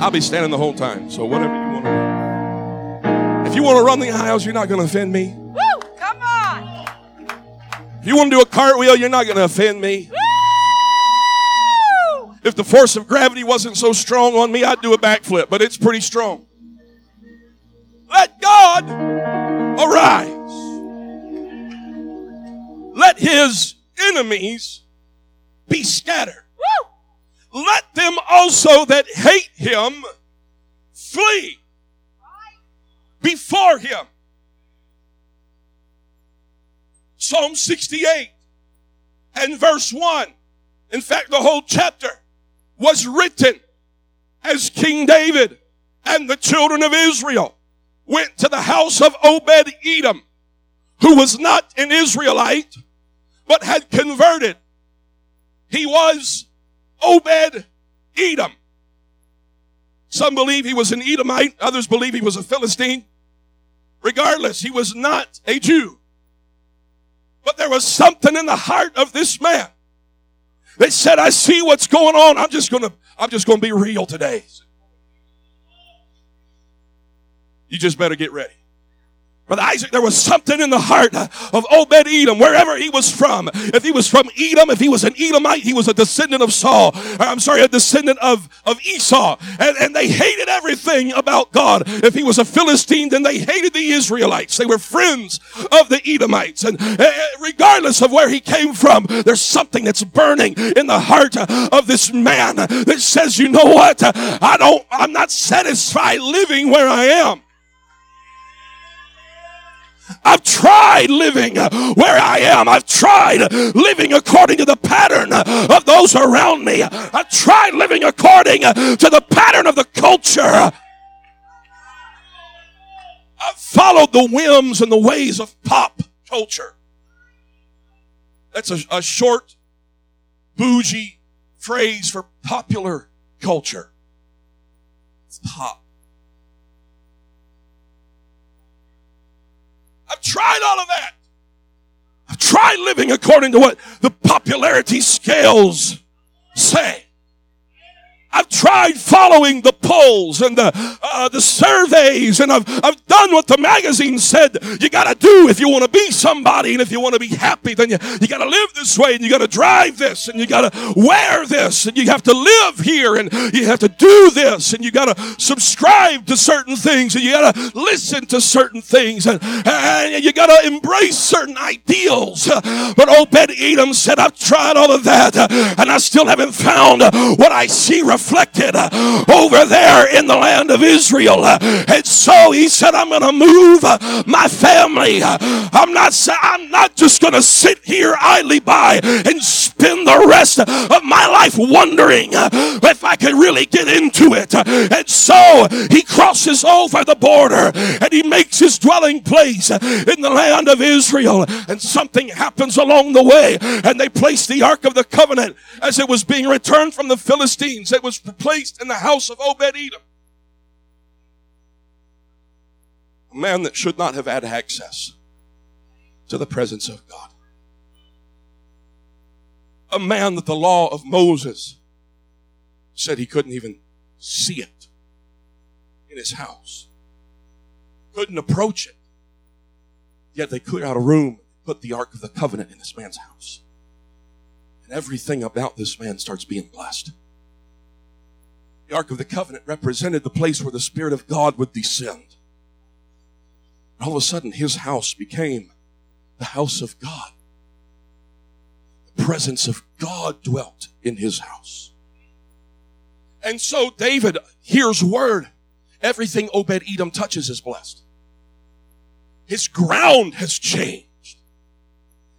I'll be standing the whole time. So whatever you want to do. If you want to run the aisles, you're not going to offend me. Woo! Come on! If you want to do a cartwheel, you're not going to offend me. Woo! If the force of gravity wasn't so strong on me, I'd do a backflip, but it's pretty strong. Let God arise. Let his enemies be scattered. Let them also that hate him flee before him. Psalm 68 and verse 1. In fact, the whole chapter was written as King David and the children of Israel went to the house of Obed Edom, who was not an Israelite, but had converted. He was Obed Edom. Some believe he was an Edomite, others believe he was a Philistine. Regardless, he was not a Jew. But there was something in the heart of this man that said, I see what's going on. I'm just gonna, I'm just gonna be real today. You just better get ready. Brother Isaac, there was something in the heart of Obed Edom, wherever he was from. If he was from Edom, if he was an Edomite, he was a descendant of Saul. I'm sorry, a descendant of, of Esau. And, and they hated everything about God. If he was a Philistine, then they hated the Israelites. They were friends of the Edomites. And uh, regardless of where he came from, there's something that's burning in the heart of this man that says, you know what? I don't, I'm not satisfied living where I am. I've tried living where I am. I've tried living according to the pattern of those around me. I've tried living according to the pattern of the culture. I've followed the whims and the ways of pop culture. That's a, a short, bougie phrase for popular culture. It's pop. I've tried all of that. I've tried living according to what the popularity scales say. I've tried following the polls and the uh, the surveys, and I've I've done what the magazine said you got to do if you want to be somebody, and if you want to be happy, then you you got to live this way, and you got to drive this, and you got to wear this, and you have to live here, and you have to do this, and you got to subscribe to certain things, and you got to listen to certain things, and, and you got to embrace certain ideals. But Obed Edom said, "I've tried all of that, and I still haven't found what I see." Uh, over there in the land of Israel. Uh, and so he said, I'm going to move uh, my family. I'm not, I'm not just going to sit here idly by and spend the rest of my life wondering if I could really get into it. And so he crosses over the border and he makes his dwelling place in the land of Israel. And something happens along the way. And they place the Ark of the Covenant as it was being returned from the Philistines. It was placed in the house of Obed Edom. A man that should not have had access to the presence of God. A man that the law of Moses said he couldn't even see it in his house. Couldn't approach it. Yet they clear out a room, put the Ark of the Covenant in this man's house. And everything about this man starts being blessed. The Ark of the Covenant represented the place where the Spirit of God would descend. And All of a sudden, his house became the house of God. The presence of God dwelt in his house. And so David hears word. Everything Obed Edom touches is blessed. His ground has changed.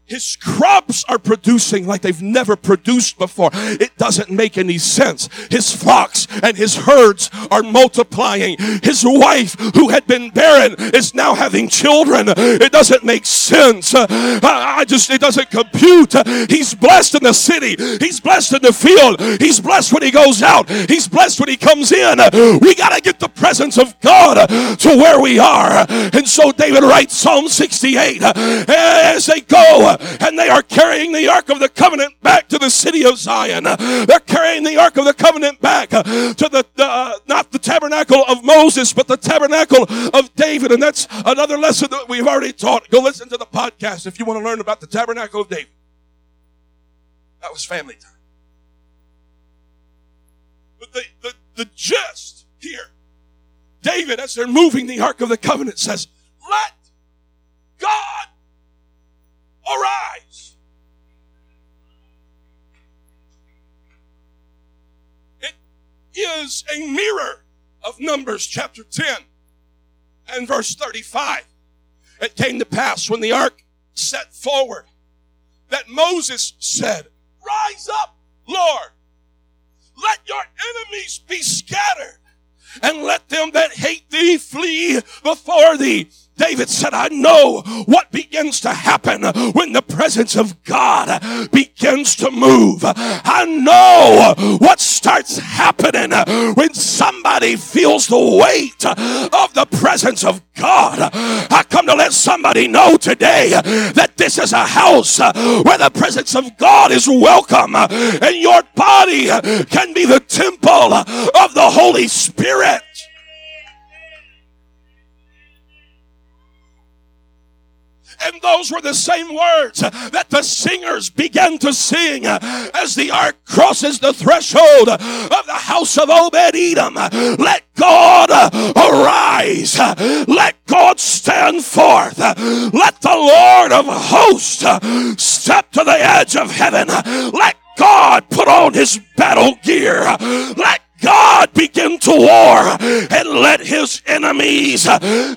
His crops are producing like they've never produced before. It doesn't make any sense. His flocks and his herds are multiplying. His wife, who had been barren, is now having children. It doesn't make sense. Uh, I just, it doesn't compute. He's blessed in the city. He's blessed in the field. He's blessed when he goes out. He's blessed when he comes in. We got to get the presence of God to where we are. And so David writes Psalm 68 as they go and they are carrying the Ark of the Covenant back to the city of Zion. They're carrying the Ark of the Covenant back to the, uh, not the tabernacle of Moses, but the tabernacle of David. And that's another lesson that we've already taught. Go listen to the podcast if you want to learn about the tabernacle of David. That was family time. But the, the, the gist here, David, as they're moving the Ark of the Covenant, says, Let God arise. It is a mirror of Numbers chapter 10 and verse 35. It came to pass when the ark set forward that Moses said, Rise up, Lord. Let your enemies be scattered and let them that hate thee flee before thee. David said, I know what begins to happen when the presence of God begins to move. I know what starts happening when somebody feels the weight of the presence of God. I come to let somebody know today that this is a house where the presence of God is welcome and your body can be the temple of the Holy Spirit. And those were the same words that the singers began to sing as the ark crosses the threshold of the house of Obed Edom. Let God arise. Let God stand forth. Let the Lord of hosts step to the edge of heaven. Let God put on his battle gear. Let God begin to war and let his enemies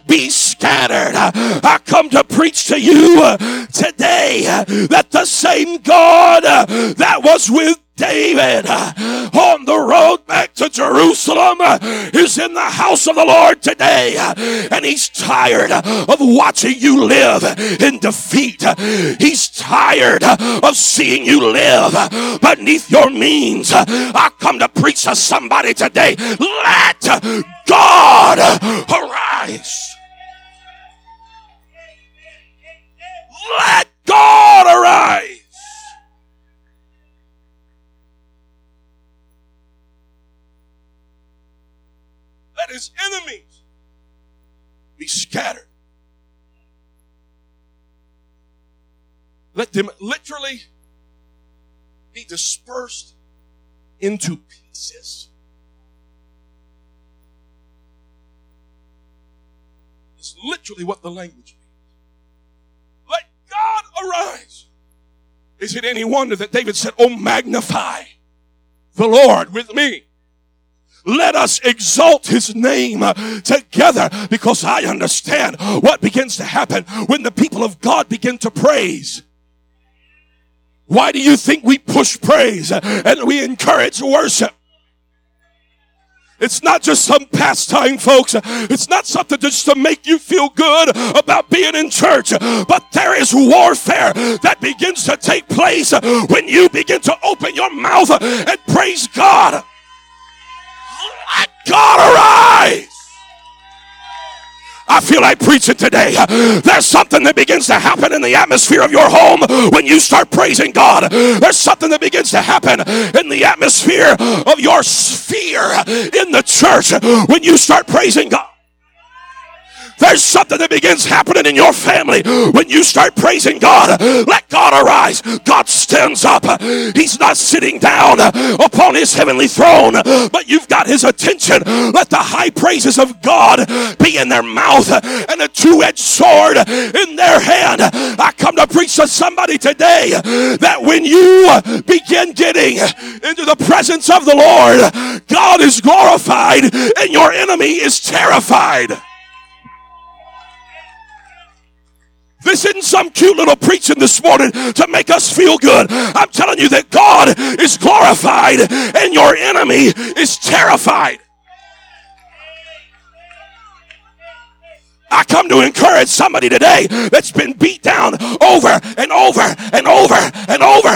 be scattered. I come to preach to you today that the same God that was with David uh, on the road back to Jerusalem uh, is in the house of the Lord today. Uh, and he's tired of watching you live in defeat. He's tired of seeing you live beneath your means. I come to preach to somebody today. Let God arise. Let God arise. His enemies be scattered. Let them literally be dispersed into pieces. It's literally what the language means. Let God arise. Is it any wonder that David said, Oh, magnify the Lord with me? Let us exalt his name uh, together because I understand what begins to happen when the people of God begin to praise. Why do you think we push praise uh, and we encourage worship? It's not just some pastime, folks. It's not something just to make you feel good about being in church. But there is warfare that begins to take place when you begin to open your mouth and praise God. Let God arise. I feel like preaching today. There's something that begins to happen in the atmosphere of your home when you start praising God. There's something that begins to happen in the atmosphere of your sphere in the church when you start praising God. There's something that begins happening in your family when you start praising God. Let God arise. God stands up. He's not sitting down upon his heavenly throne, but you've got his attention. Let the high praises of God be in their mouth and a two edged sword in their hand. I come to preach to somebody today that when you begin getting into the presence of the Lord, God is glorified and your enemy is terrified. This isn't some cute little preaching this morning to make us feel good. I'm telling you that God is glorified and your enemy is terrified. I come to encourage somebody today that's been beat down over and over and over and over.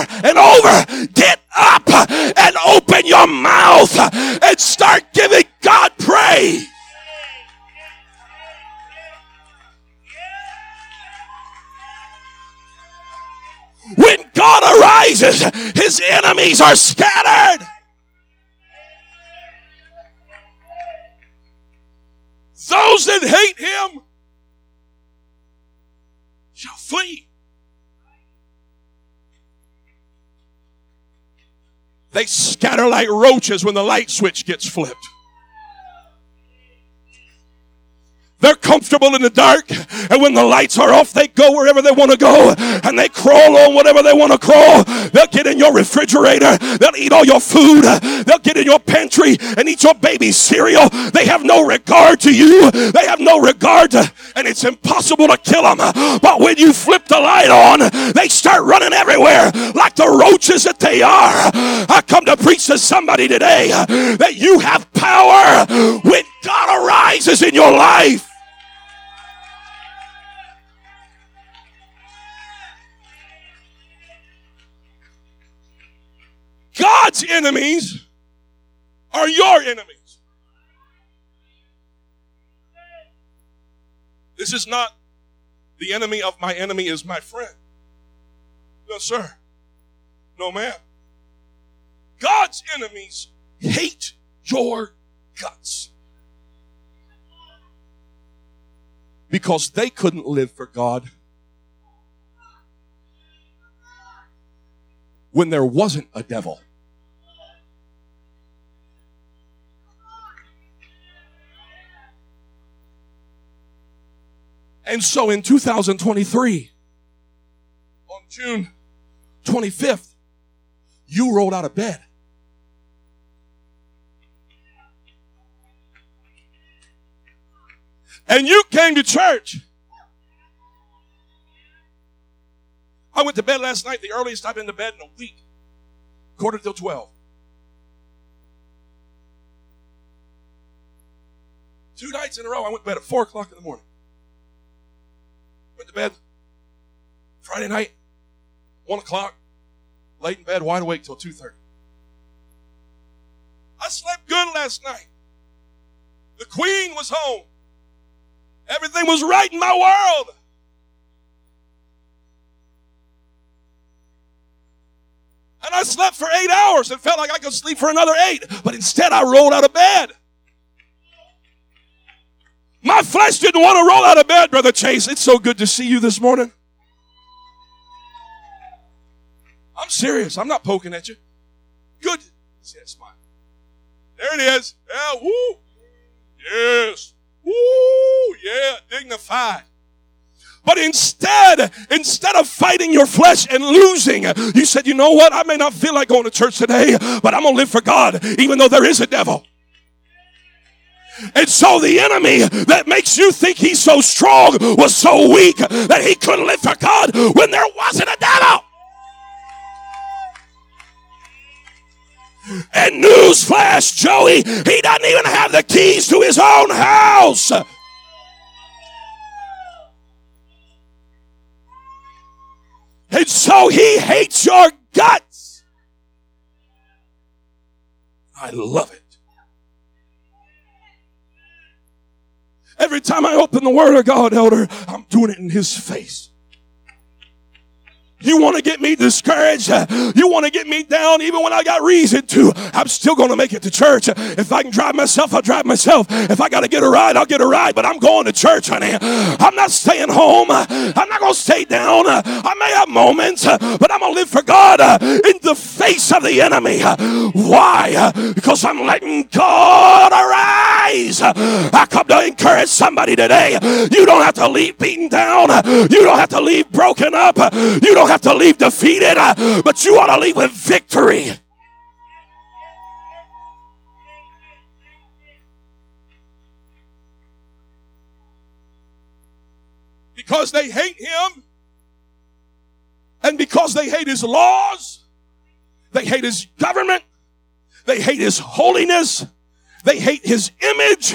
His enemies are scattered. Those that hate him shall flee. They scatter like roaches when the light switch gets flipped. They're comfortable in the dark. And when the lights are off, they go wherever they want to go. And they crawl on whatever they want to crawl. They'll get in your refrigerator. They'll eat all your food. They'll get in your pantry and eat your baby's cereal. They have no regard to you. They have no regard to, and it's impossible to kill them. But when you flip the light on, they start running everywhere like the roaches that they are. I come to preach to somebody today that you have power when God in your life. God's enemies are your enemies. This is not the enemy of my enemy is my friend. No, sir. No, ma'am. God's enemies hate your guts. Because they couldn't live for God when there wasn't a devil. And so in 2023, on June 25th, you rolled out of bed. And you came to church. I went to bed last night, the earliest I've been to bed in a week, quarter till 12. Two nights in a row, I went to bed at 4 o'clock in the morning. Went to bed Friday night, 1 o'clock, laid in bed, wide awake till 2.30. I slept good last night. The queen was home. Everything was right in my world. And I slept for eight hours and felt like I could sleep for another eight. But instead, I rolled out of bed. My flesh didn't want to roll out of bed, Brother Chase. It's so good to see you this morning. I'm serious. I'm not poking at you. Good. See that smile. There it is. Yeah, woo. Yes. Woo, yeah, dignified. But instead, instead of fighting your flesh and losing, you said, you know what? I may not feel like going to church today, but I'm going to live for God, even though there is a devil. And so the enemy that makes you think he's so strong was so weak that he couldn't live for God when there wasn't a devil. And newsflash, Joey, he doesn't even have the keys to his own house. And so he hates your guts. I love it. Every time I open the Word of God, elder, I'm doing it in his face. You want to get me discouraged? You want to get me down even when I got reason to? I'm still going to make it to church. If I can drive myself, I'll drive myself. If I got to get a ride, I'll get a ride, but I'm going to church, honey. I'm not staying home. I'm not going to stay down. I may have moments, but I'm going to live for God in the face of the enemy. Why? Because I'm letting God arise. I come to encourage somebody today. You don't have to leave beaten down. You don't have to leave broken up. You don't have to leave defeated, but you ought to leave with victory. Because they hate him, and because they hate his laws, they hate his government, they hate his holiness, they hate his image,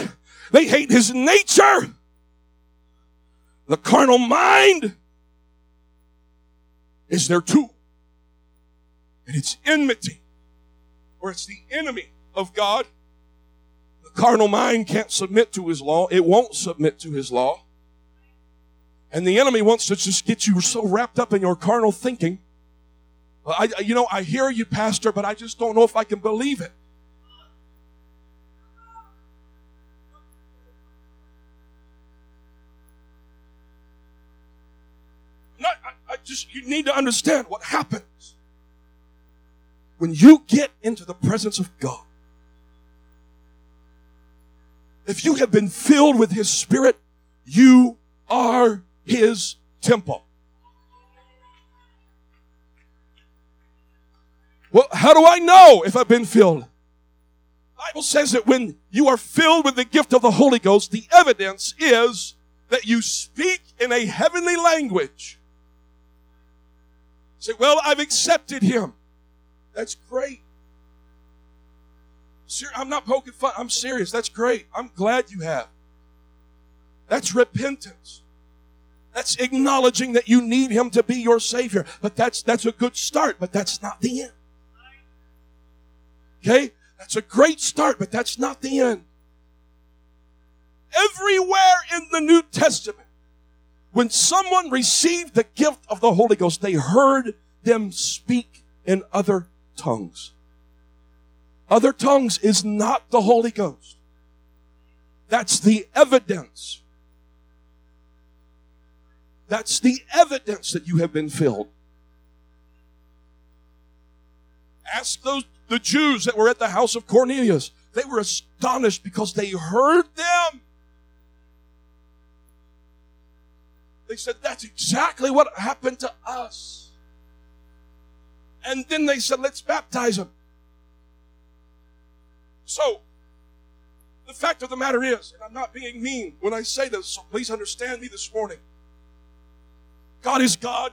they hate his nature. The carnal mind is their tool. And it's enmity, or it's the enemy of God. The carnal mind can't submit to his law, it won't submit to his law. And the enemy wants to just get you so wrapped up in your carnal thinking I, you know, I hear you, Pastor, but I just don't know if I can believe it. Just, you need to understand what happens when you get into the presence of God. If you have been filled with His Spirit, you are His temple. Well, how do I know if I've been filled? Bible says that when you are filled with the gift of the Holy Ghost, the evidence is that you speak in a heavenly language. Say, well, I've accepted him. That's great. I'm not poking fun. I'm serious. That's great. I'm glad you have. That's repentance. That's acknowledging that you need him to be your savior. But that's that's a good start, but that's not the end. Okay? That's a great start, but that's not the end. Everywhere in the New Testament, when someone received the gift of the Holy Ghost, they heard them speak in other tongues. Other tongues is not the Holy Ghost. That's the evidence. That's the evidence that you have been filled. Ask those the Jews that were at the house of Cornelius. They were astonished because they heard them. They said, That's exactly what happened to us. And then they said, Let's baptize them. So, the fact of the matter is, and I'm not being mean when I say this, so please understand me this morning. God is God.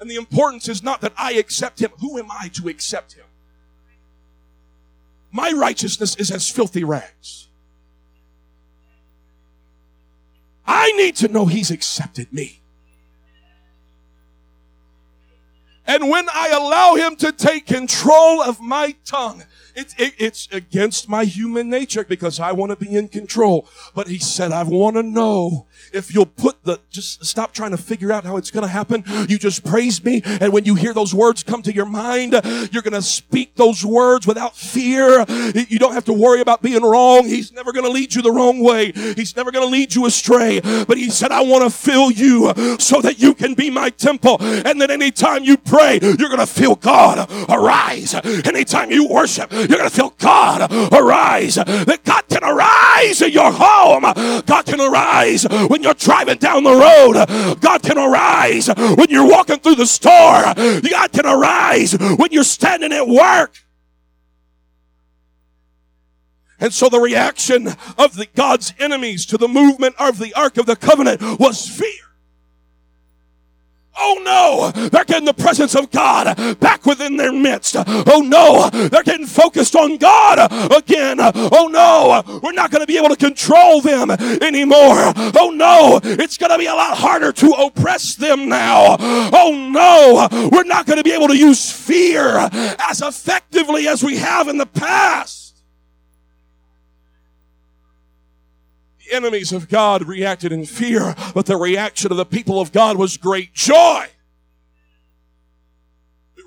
And the importance is not that I accept him. Who am I to accept him? My righteousness is as filthy rags. I need to know he's accepted me. And when I allow him to take control of my tongue, it, it, it's against my human nature because I want to be in control. But he said, I want to know if you'll put the, just stop trying to figure out how it's going to happen. You just praise me. And when you hear those words come to your mind, you're going to speak those words without fear. You don't have to worry about being wrong. He's never going to lead you the wrong way. He's never going to lead you astray. But he said, I want to fill you so that you can be my temple. And that anytime you pray, you're going to feel God arise. Anytime you worship, you're going to feel God arise. That God can arise in your home. God can arise when you're driving down the road. God can arise when you're walking through the store. God can arise when you're standing at work. And so the reaction of the God's enemies to the movement of the Ark of the Covenant was fear. Oh no, they're getting the presence of God back within their midst. Oh no, they're getting focused on God again. Oh no, we're not going to be able to control them anymore. Oh no, it's going to be a lot harder to oppress them now. Oh no, we're not going to be able to use fear as effectively as we have in the past. Enemies of God reacted in fear, but the reaction of the people of God was great joy.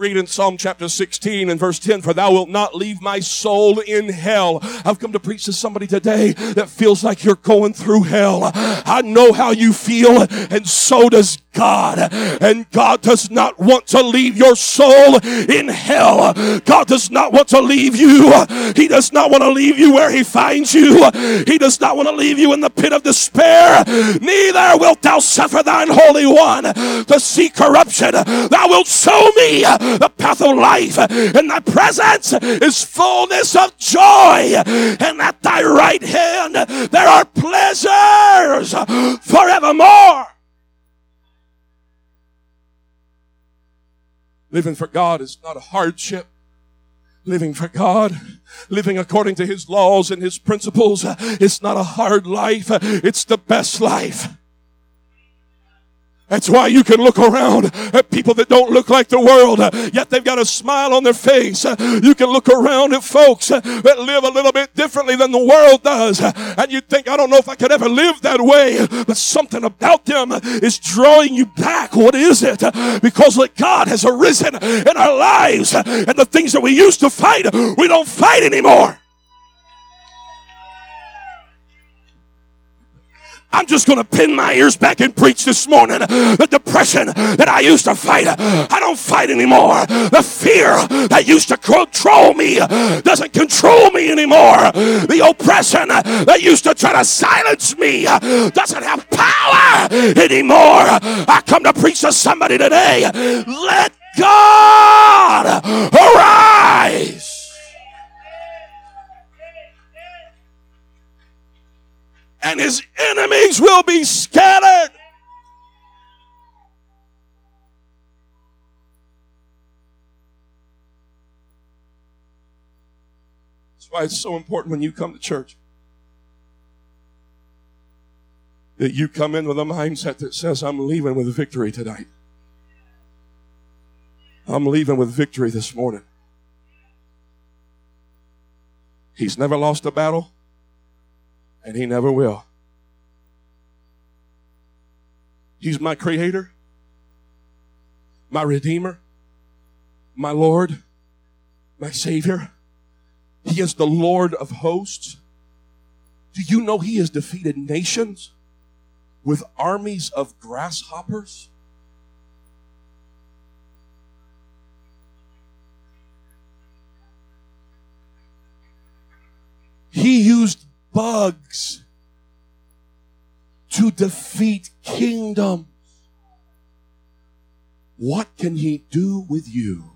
Read in Psalm chapter 16 and verse 10, for thou wilt not leave my soul in hell. I've come to preach to somebody today that feels like you're going through hell. I know how you feel, and so does God. And God does not want to leave your soul in hell. God does not want to leave you. He does not want to leave you where He finds you. He does not want to leave you in the pit of despair. Neither wilt thou suffer thine Holy One to see corruption. Thou wilt show me the path of life. In thy presence is fullness of joy. And at thy right hand there are pleasures forevermore. Living for God is not a hardship. Living for God, living according to His laws and His principles, it's not a hard life. It's the best life. That's why you can look around at people that don't look like the world, yet they've got a smile on their face. You can look around at folks that live a little bit differently than the world does, and you think, I don't know if I could ever live that way, but something about them is drawing you back. What is it? Because God has arisen in our lives, and the things that we used to fight, we don't fight anymore. I'm just going to pin my ears back and preach this morning. The depression that I used to fight, I don't fight anymore. The fear that used to control me doesn't control me anymore. The oppression that used to try to silence me doesn't have power anymore. I come to preach to somebody today. Let God arise. And his enemies will be scattered. That's why it's so important when you come to church that you come in with a mindset that says, I'm leaving with victory tonight. I'm leaving with victory this morning. He's never lost a battle and he never will. He's my creator, my redeemer, my Lord, my Savior. He is the Lord of hosts. Do you know he has defeated nations with armies of grasshoppers? He used bugs to defeat kingdoms. What can he do with you?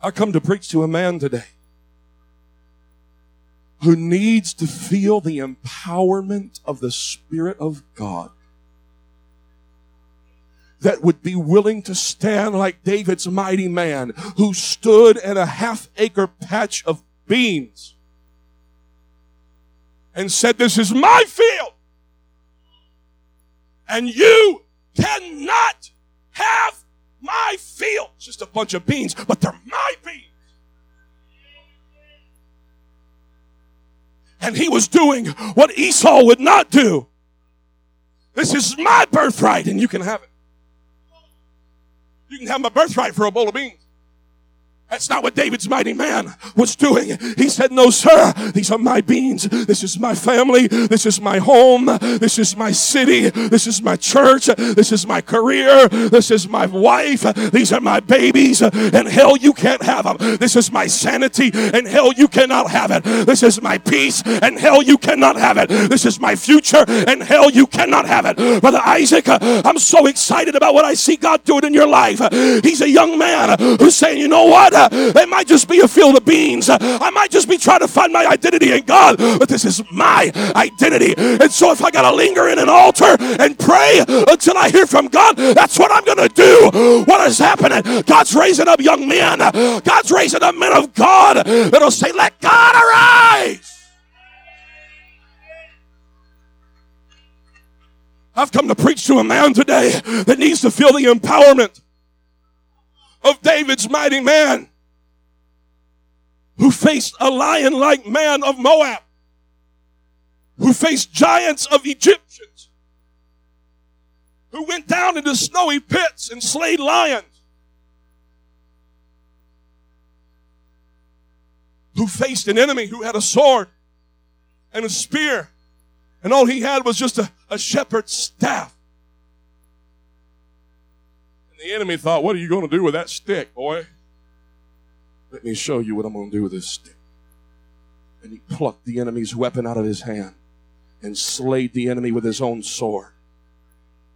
I come to preach to a man today who needs to feel the empowerment of the Spirit of God that would be willing to stand like David's mighty man who stood in a half acre patch of beans and said, This is my field. And you cannot have my field. It's just a bunch of beans, but they're my beans. And he was doing what Esau would not do. This is my birthright, and you can have it. You can have my birthright for a bowl of beans. That's not what David's mighty man was doing. He said, No, sir, these are my beans. This is my family. This is my home. This is my city. This is my church. This is my career. This is my wife. These are my babies. And hell, you can't have them. This is my sanity. And hell, you cannot have it. This is my peace. And hell, you cannot have it. This is my future. And hell, you cannot have it. Brother Isaac, I'm so excited about what I see God doing in your life. He's a young man who's saying, You know what? It might just be a field of beans. I might just be trying to find my identity in God, but this is my identity. And so if I got to linger in an altar and pray until I hear from God, that's what I'm going to do. What is happening? God's raising up young men. God's raising up men of God that'll say, let God arise. I've come to preach to a man today that needs to feel the empowerment of David's mighty man who faced a lion like man of Moab, who faced giants of Egyptians, who went down into snowy pits and slayed lions, who faced an enemy who had a sword and a spear, and all he had was just a, a shepherd's staff. And the enemy thought, What are you going to do with that stick, boy? Let me show you what I'm going to do with this stick. And he plucked the enemy's weapon out of his hand and slayed the enemy with his own sword.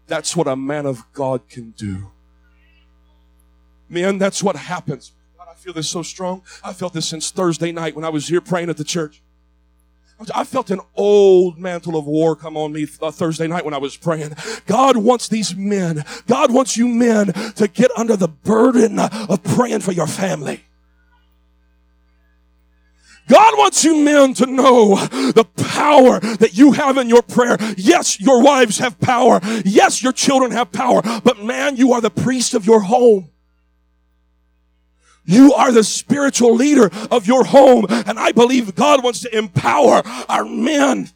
That's what a man of God can do. Man, that's what happens. God, I feel this so strong. I felt this since Thursday night when I was here praying at the church. I felt an old mantle of war come on me uh, Thursday night when I was praying. God wants these men, God wants you men to get under the burden of praying for your family. God wants you men to know the power that you have in your prayer. Yes, your wives have power. Yes, your children have power. But man, you are the priest of your home. You are the spiritual leader of your home. And I believe God wants to empower our men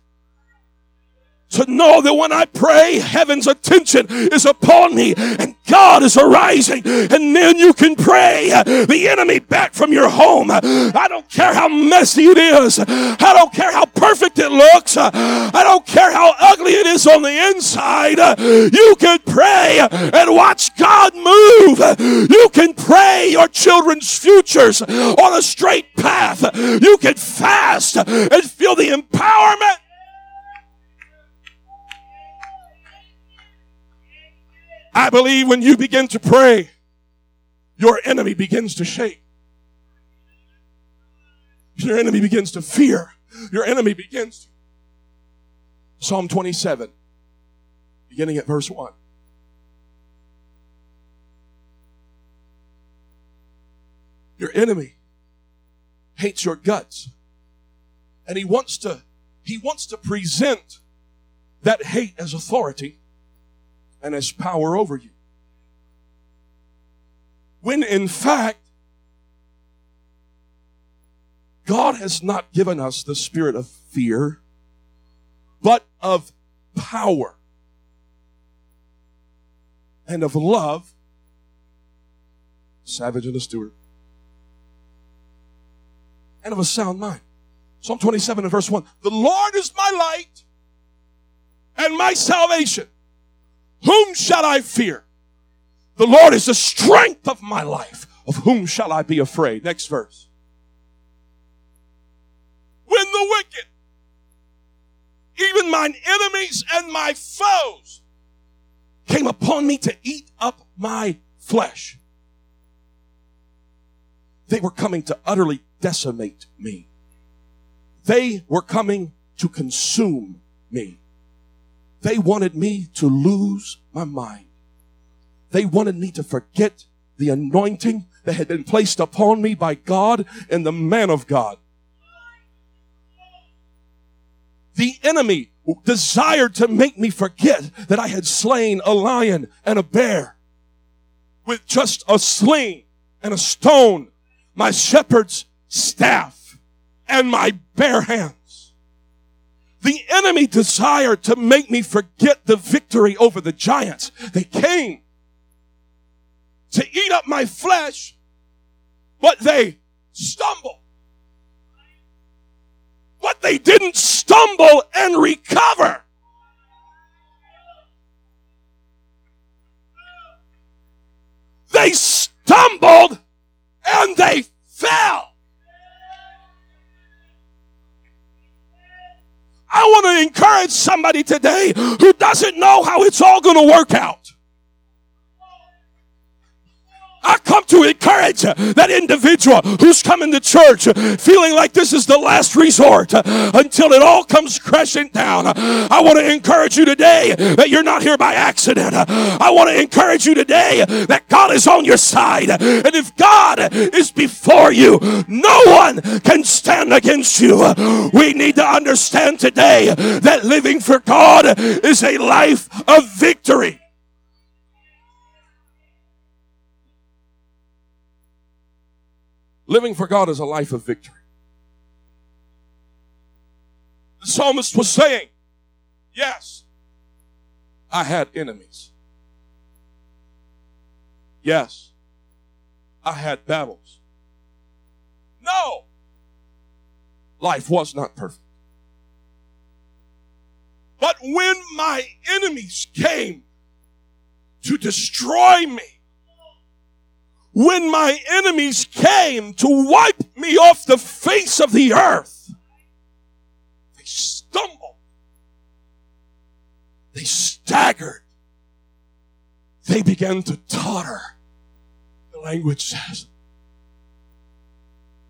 to know that when I pray, heaven's attention is upon me and God is arising. And then you can pray the enemy back from your home. I don't care how messy it is. I don't care how perfect it looks. I don't care how ugly it is on the inside. You can pray and watch God move. You can pray your children's futures on a straight path. You can fast and feel the empowerment I believe when you begin to pray, your enemy begins to shake. Your enemy begins to fear. Your enemy begins to. Psalm 27, beginning at verse 1. Your enemy hates your guts. And he wants to, he wants to present that hate as authority and has power over you. When in fact, God has not given us the spirit of fear, but of power and of love. Savage and a steward. And of a sound mind. Psalm 27 and verse 1. The Lord is my light and my salvation. Whom shall I fear? The Lord is the strength of my life. Of whom shall I be afraid? Next verse. When the wicked, even mine enemies and my foes, came upon me to eat up my flesh, they were coming to utterly decimate me. They were coming to consume me. They wanted me to lose my mind. They wanted me to forget the anointing that had been placed upon me by God and the man of God. The enemy desired to make me forget that I had slain a lion and a bear with just a sling and a stone, my shepherd's staff and my bare hand. The enemy desired to make me forget the victory over the giants. They came to eat up my flesh, but they stumbled. But they didn't stumble and recover. They stumbled and they fell. I want to encourage somebody today who doesn't know how it's all going to work out. I come to encourage that individual who's coming to church feeling like this is the last resort until it all comes crashing down. I want to encourage you today that you're not here by accident. I want to encourage you today that God is on your side. And if God is before you, no one can stand against you. We need to understand today that living for God is a life of victory. Living for God is a life of victory. The psalmist was saying, Yes, I had enemies. Yes, I had battles. No, life was not perfect. But when my enemies came to destroy me, when my enemies came to wipe me off the face of the earth, they stumbled. They staggered. They began to totter. The language says,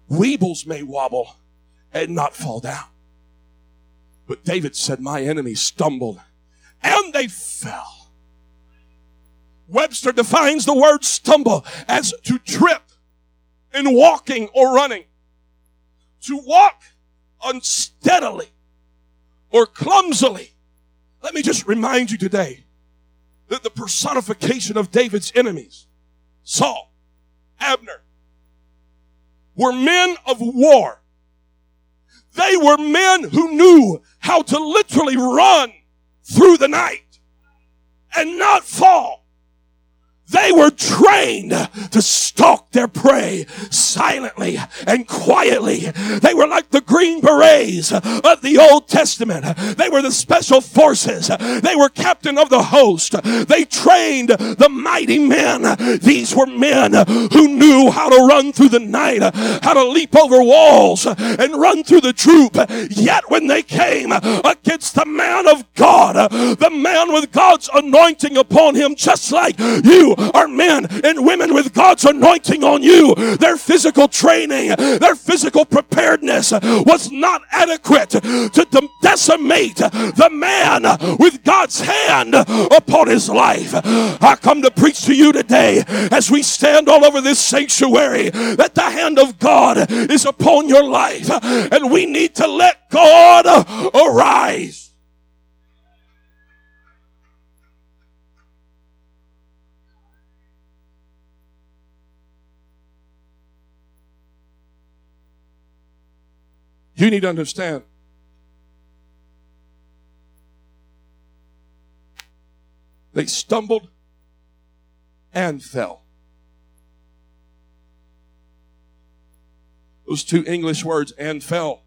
Weebles may wobble and not fall down. But David said, My enemies stumbled and they fell. Webster defines the word stumble as to trip in walking or running, to walk unsteadily or clumsily. Let me just remind you today that the personification of David's enemies, Saul, Abner, were men of war. They were men who knew how to literally run through the night and not fall. They were trained to stalk their prey silently and quietly. They were like the Green Berets of the Old Testament. They were the special forces. They were captain of the host. They trained the mighty men. These were men who knew how to run through the night, how to leap over walls and run through the troop. Yet when they came against the man of God, the man with God's anointing upon him, just like you are men and women with God's anointing on you. Their physical training, their physical preparedness was not adequate to decimate the man with God's hand upon his life. I come to preach to you today as we stand all over this sanctuary that the hand of God is upon your life and we need to let God arise. You need to understand. They stumbled and fell. Those two English words, and fell,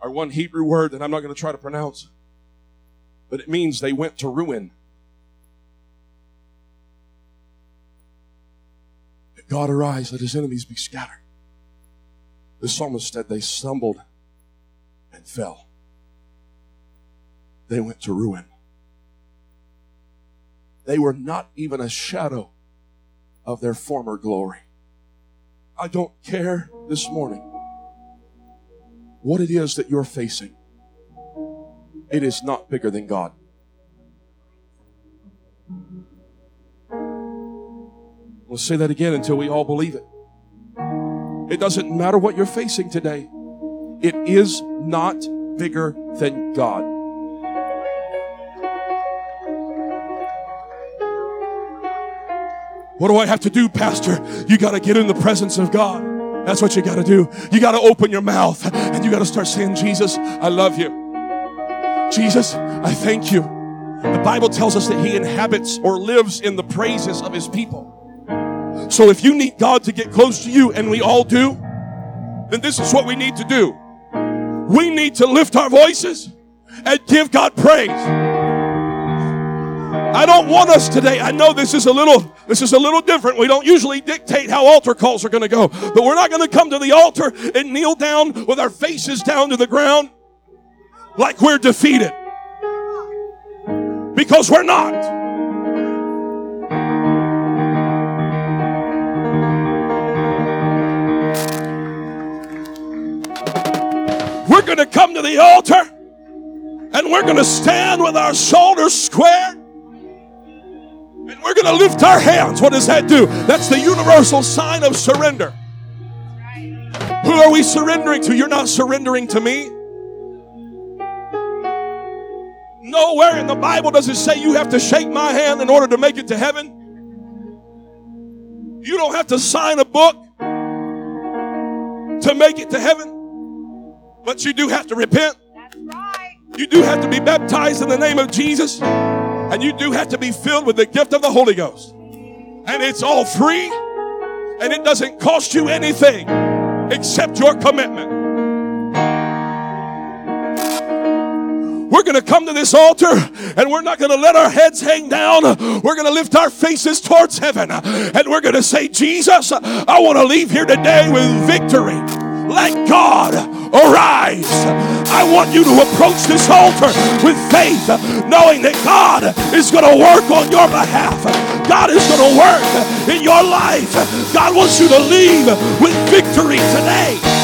are one Hebrew word that I'm not going to try to pronounce. But it means they went to ruin. God arise, let his enemies be scattered. The psalmist said they stumbled and fell. They went to ruin. They were not even a shadow of their former glory. I don't care this morning what it is that you're facing. It is not bigger than God. We'll say that again until we all believe it. It doesn't matter what you're facing today. It is not bigger than God. What do I have to do, Pastor? You got to get in the presence of God. That's what you got to do. You got to open your mouth and you got to start saying, Jesus, I love you. Jesus, I thank you. The Bible tells us that He inhabits or lives in the praises of His people. So if you need God to get close to you, and we all do, then this is what we need to do. We need to lift our voices and give God praise. I don't want us today. I know this is a little this is a little different. We don't usually dictate how altar calls are going to go. But we're not going to come to the altar and kneel down with our faces down to the ground like we're defeated. Because we're not. We're going to come to the altar and we're going to stand with our shoulders square and we're going to lift our hands. What does that do? That's the universal sign of surrender. Who are we surrendering to? You're not surrendering to me. Nowhere in the Bible does it say you have to shake my hand in order to make it to heaven. You don't have to sign a book to make it to heaven. But you do have to repent. That's right. You do have to be baptized in the name of Jesus. And you do have to be filled with the gift of the Holy Ghost. And it's all free. And it doesn't cost you anything except your commitment. We're going to come to this altar and we're not going to let our heads hang down. We're going to lift our faces towards heaven and we're going to say, Jesus, I want to leave here today with victory. Let God arise. I want you to approach this altar with faith, knowing that God is going to work on your behalf. God is going to work in your life. God wants you to leave with victory today.